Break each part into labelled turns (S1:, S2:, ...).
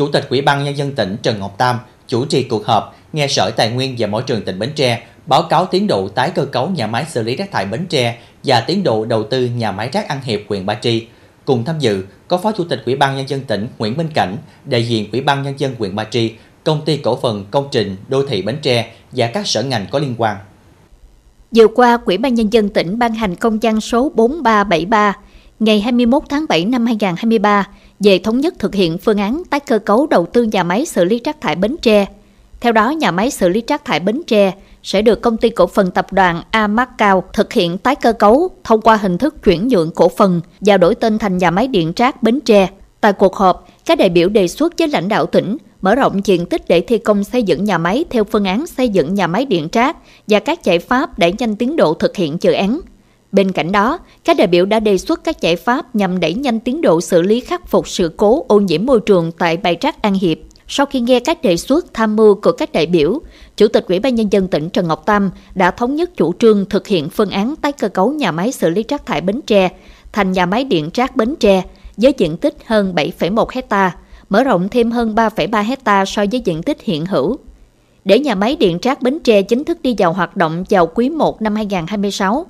S1: Chủ tịch Ủy ban Nhân dân tỉnh Trần Ngọc Tam chủ trì cuộc họp nghe Sở Tài nguyên và Môi trường tỉnh Bến Tre báo cáo tiến độ tái cơ cấu nhà máy xử lý rác thải Bến Tre và tiến độ đầu tư nhà máy rác An Hiệp, huyện Ba Tri. Cùng tham dự có Phó Chủ tịch Ủy ban Nhân dân tỉnh Nguyễn Minh Cảnh, đại diện Ủy ban Nhân dân huyện Ba Tri, Công ty Cổ phần Công trình Đô thị Bến Tre và các sở ngành có liên quan.
S2: Vừa qua, Ủy ban Nhân dân tỉnh ban hành công văn số 4373 ngày 21 tháng 7 năm 2023 về thống nhất thực hiện phương án tái cơ cấu đầu tư nhà máy xử lý rác thải Bến Tre. Theo đó, nhà máy xử lý rác thải Bến Tre sẽ được công ty cổ phần tập đoàn Amacao thực hiện tái cơ cấu thông qua hình thức chuyển nhượng cổ phần và đổi tên thành nhà máy điện rác Bến Tre. Tại cuộc họp, các đại biểu đề xuất với lãnh đạo tỉnh mở rộng diện tích để thi công xây dựng nhà máy theo phương án xây dựng nhà máy điện rác và các giải pháp để nhanh tiến độ thực hiện dự án. Bên cạnh đó, các đại biểu đã đề xuất các giải pháp nhằm đẩy nhanh tiến độ xử lý khắc phục sự cố ô nhiễm môi trường tại bãi rác An Hiệp. Sau khi nghe các đề xuất tham mưu của các đại biểu, Chủ tịch Ủy ban Nhân dân tỉnh Trần Ngọc Tam đã thống nhất chủ trương thực hiện phương án tái cơ cấu nhà máy xử lý rác thải Bến Tre thành nhà máy điện rác Bến Tre với diện tích hơn 7,1 hecta, mở rộng thêm hơn 3,3 hecta so với diện tích hiện hữu. Để nhà máy điện rác Bến Tre chính thức đi vào hoạt động vào quý 1 năm 2026,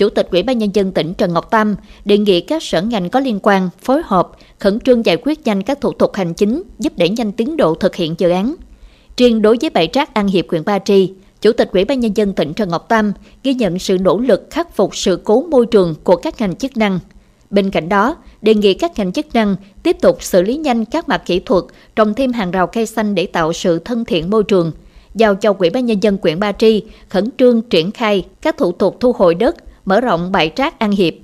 S2: Chủ tịch Ủy ban Nhân dân tỉnh Trần Ngọc Tâm đề nghị các sở ngành có liên quan phối hợp, khẩn trương giải quyết nhanh các thủ tục hành chính giúp đẩy nhanh tiến độ thực hiện dự án. Riêng đối với bãi rác An Hiệp huyện Ba Tri, Chủ tịch Ủy ban Nhân dân tỉnh Trần Ngọc Tâm ghi nhận sự nỗ lực khắc phục sự cố môi trường của các ngành chức năng. Bên cạnh đó, đề nghị các ngành chức năng tiếp tục xử lý nhanh các mặt kỹ thuật, trồng thêm hàng rào cây xanh để tạo sự thân thiện môi trường, giao cho Ủy ban Nhân dân huyện Ba Tri khẩn trương triển khai các thủ tục thu hồi đất, mở rộng bãi rác An Hiệp,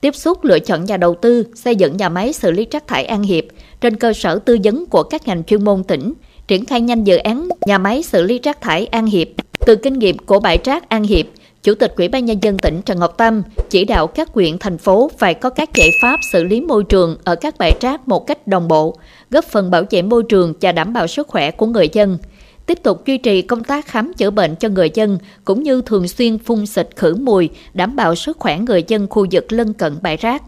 S2: tiếp xúc lựa chọn nhà đầu tư xây dựng nhà máy xử lý rác thải An Hiệp trên cơ sở tư vấn của các ngành chuyên môn tỉnh, triển khai nhanh dự án nhà máy xử lý rác thải An Hiệp. Từ kinh nghiệm của bãi rác An Hiệp, Chủ tịch Ủy ban Nhân dân tỉnh Trần Ngọc Tâm chỉ đạo các huyện, thành phố phải có các giải pháp xử lý môi trường ở các bãi rác một cách đồng bộ, góp phần bảo vệ môi trường và đảm bảo sức khỏe của người dân tiếp tục duy trì công tác khám chữa bệnh cho người dân, cũng như thường xuyên phun xịt khử mùi, đảm bảo sức khỏe người dân khu vực lân cận bãi rác.